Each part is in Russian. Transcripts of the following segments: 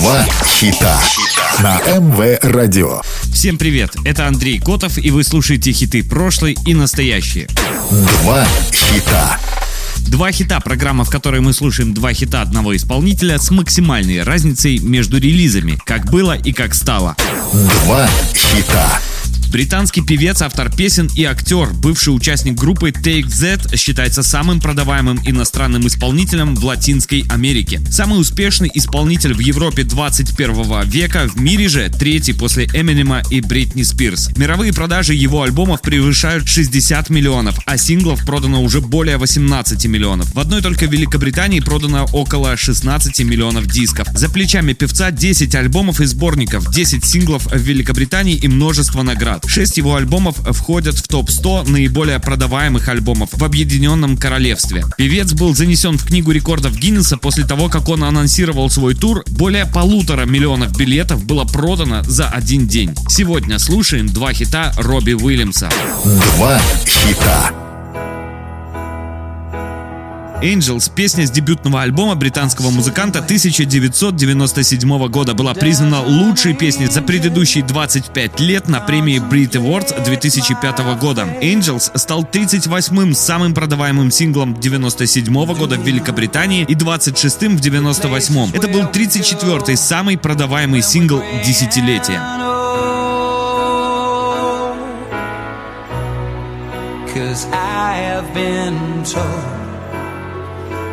Два хита на МВ Радио. Всем привет, это Андрей Котов, и вы слушаете хиты прошлой и настоящие. Два хита. Два хита – программа, в которой мы слушаем два хита одного исполнителя с максимальной разницей между релизами, как было и как стало. Два хита. Британский певец, автор песен и актер, бывший участник группы Take Z, считается самым продаваемым иностранным исполнителем в Латинской Америке. Самый успешный исполнитель в Европе 21 века, в мире же третий после Эминема и Бритни Спирс. Мировые продажи его альбомов превышают 60 миллионов, а синглов продано уже более 18 миллионов. В одной только Великобритании продано около 16 миллионов дисков. За плечами певца 10 альбомов и сборников, 10 синглов в Великобритании и множество наград. Шесть его альбомов входят в топ-100 наиболее продаваемых альбомов в Объединенном Королевстве. Певец был занесен в Книгу рекордов Гиннесса после того, как он анонсировал свой тур. Более полутора миллионов билетов было продано за один день. Сегодня слушаем два хита Робби Уильямса. Два хита. Angels, песня с дебютного альбома британского музыканта 1997 года, была признана лучшей песней за предыдущие 25 лет на премии Brit Awards 2005 года. Angels стал 38-м самым продаваемым синглом 97 года в Великобритании и 26-м в 98-м. Это был 34-й самый продаваемый сингл десятилетия. Cause I have been told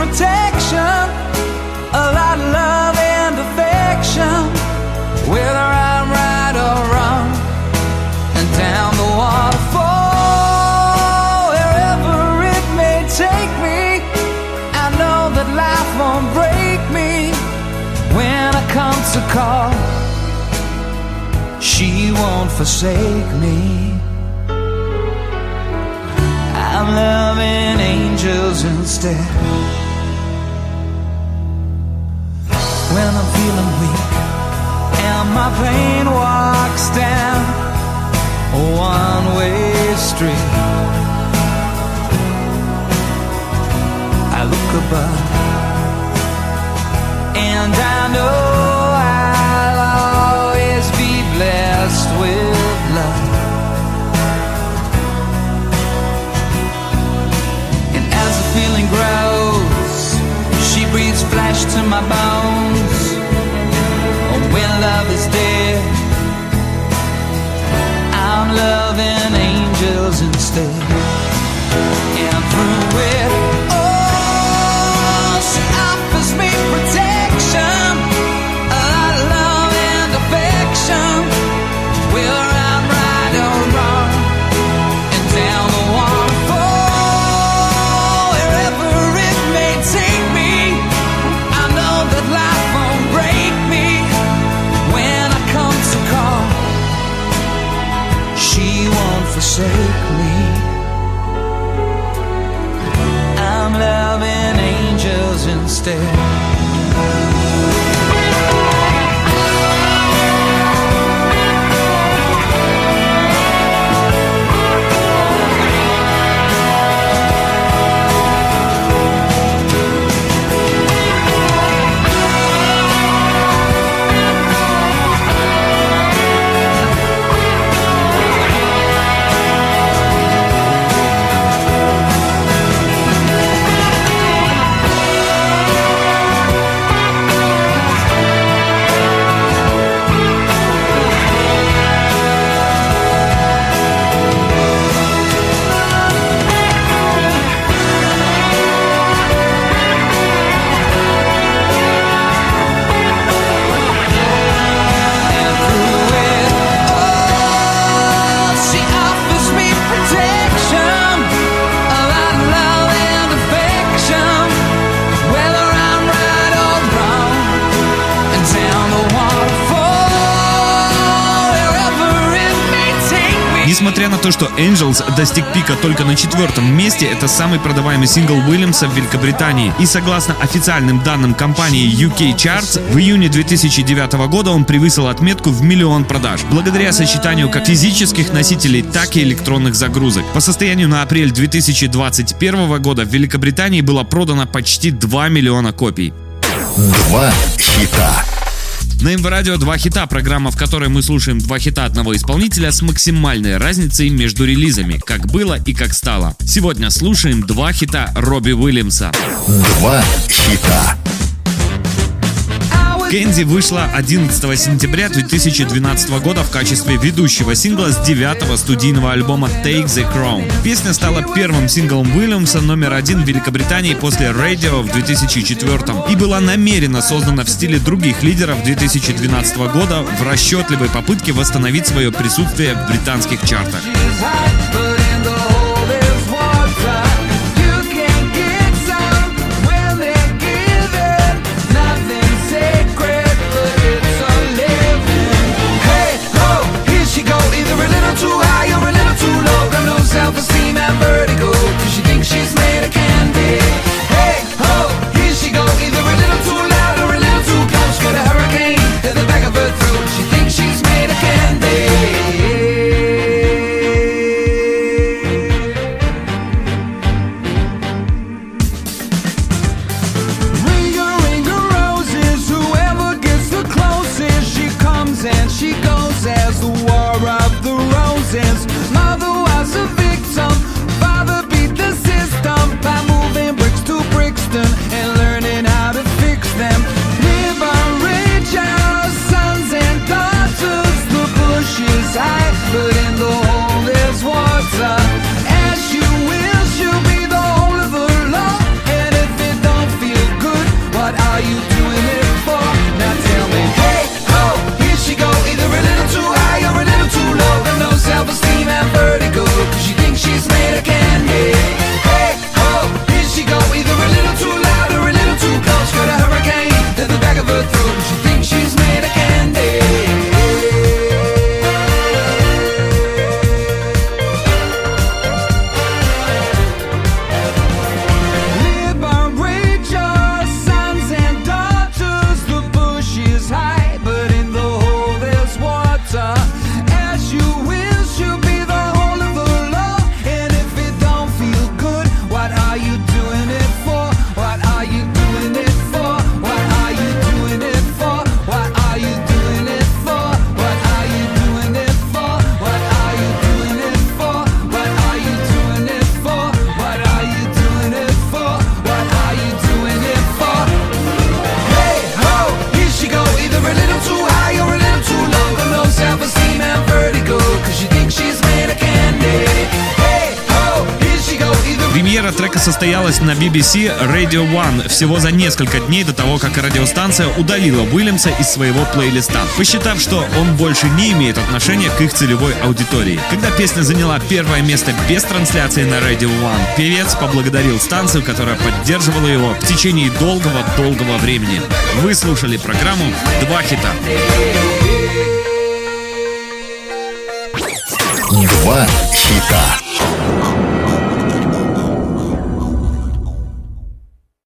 protection, a lot of love and affection, whether I'm right or wrong, and down the waterfall, wherever it may take me, I know that life won't break me when I come to call. She won't forsake me. I'm loving angels instead. When I'm feeling weak and my pain walks down a one way street, I look above and I know Stay. Несмотря на то, что Angels достиг пика только на четвертом месте, это самый продаваемый сингл Уильямса в Великобритании. И согласно официальным данным компании UK Charts, в июне 2009 года он превысил отметку в миллион продаж, благодаря сочетанию как физических носителей, так и электронных загрузок. По состоянию на апрель 2021 года в Великобритании было продано почти 2 миллиона копий. Два хита. На МВ Радио два хита, программа, в которой мы слушаем два хита одного исполнителя с максимальной разницей между релизами, как было и как стало. Сегодня слушаем два хита Робби Уильямса. Два хита. Кэнди вышла 11 сентября 2012 года в качестве ведущего сингла с девятого студийного альбома Take the Crown. Песня стала первым синглом Уильямса номер один в Великобритании после Radio в 2004 и была намеренно создана в стиле других лидеров 2012 года в расчетливой попытке восстановить свое присутствие в британских чартах. Премьера трека состоялась на BBC Radio One всего за несколько дней до того, как радиостанция удалила Уильямса из своего плейлиста, посчитав, что он больше не имеет отношения к их целевой аудитории. Когда песня заняла первое место без трансляции на Radio One, певец поблагодарил станцию, которая поддерживала его в течение долгого-долгого времени. Вы слушали программу «Два хита». Два хита.